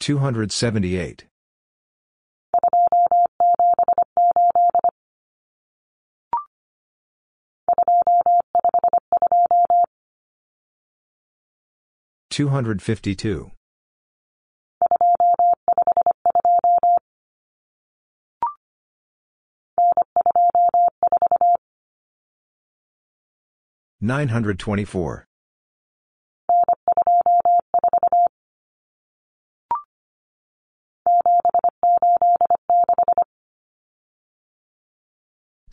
Two hundred seventy eight. Two hundred fifty two. 924.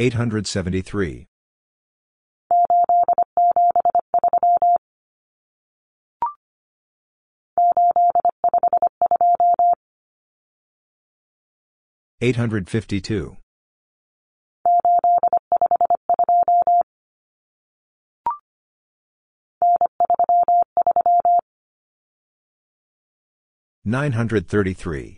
873. Eight hundred fifty two. Nine hundred thirty three.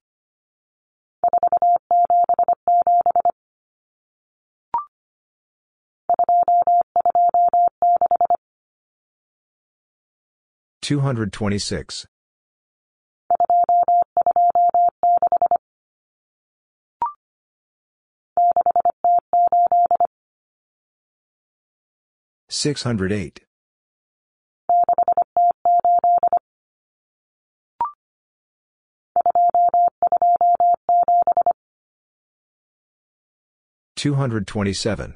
Two hundred twenty six. Six hundred eight. 227.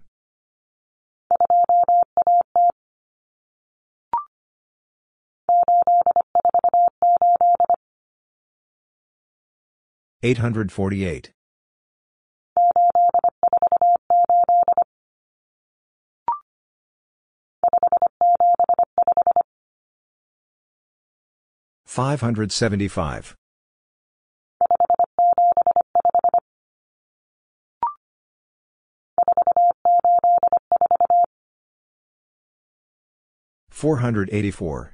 Eight hundred forty eight. Five hundred seventy five. Four hundred eighty four.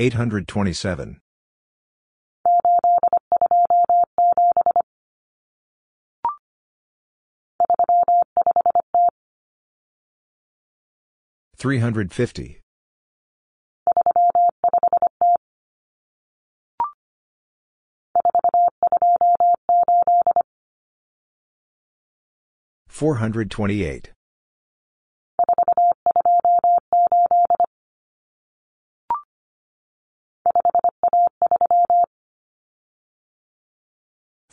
827. Three hundred fifty. Four hundred twenty eight.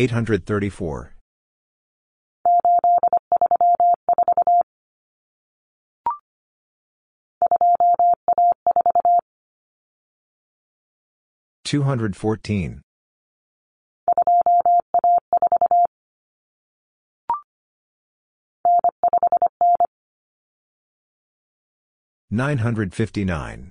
834. Two hundred fourteen. Nine hundred fifty nine.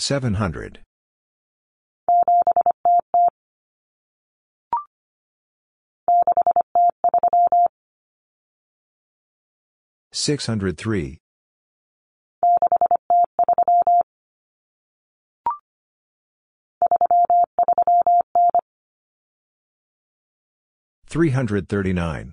Seven hundred. Six hundred three. Three hundred thirty nine.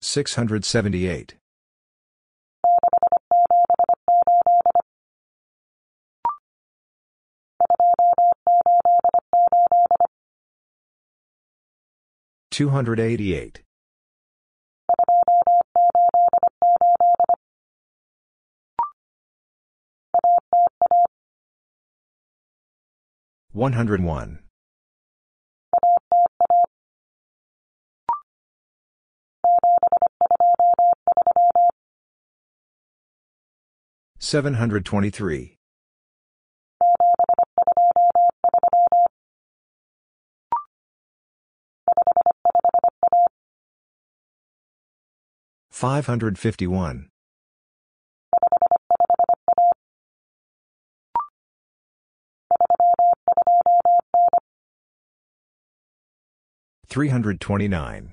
Six hundred seventy eight. Two hundred eighty eight. 101. 723. Five hundred fifty one. Three hundred twenty nine.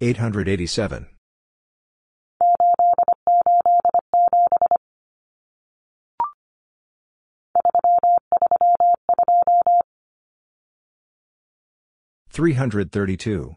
Eight hundred eighty seven. Three hundred thirty two.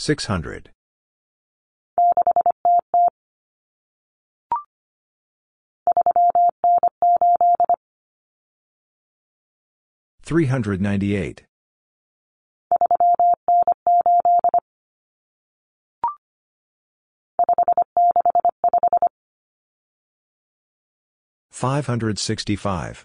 Six hundred. Three hundred ninety-eight. Five hundred sixty-five.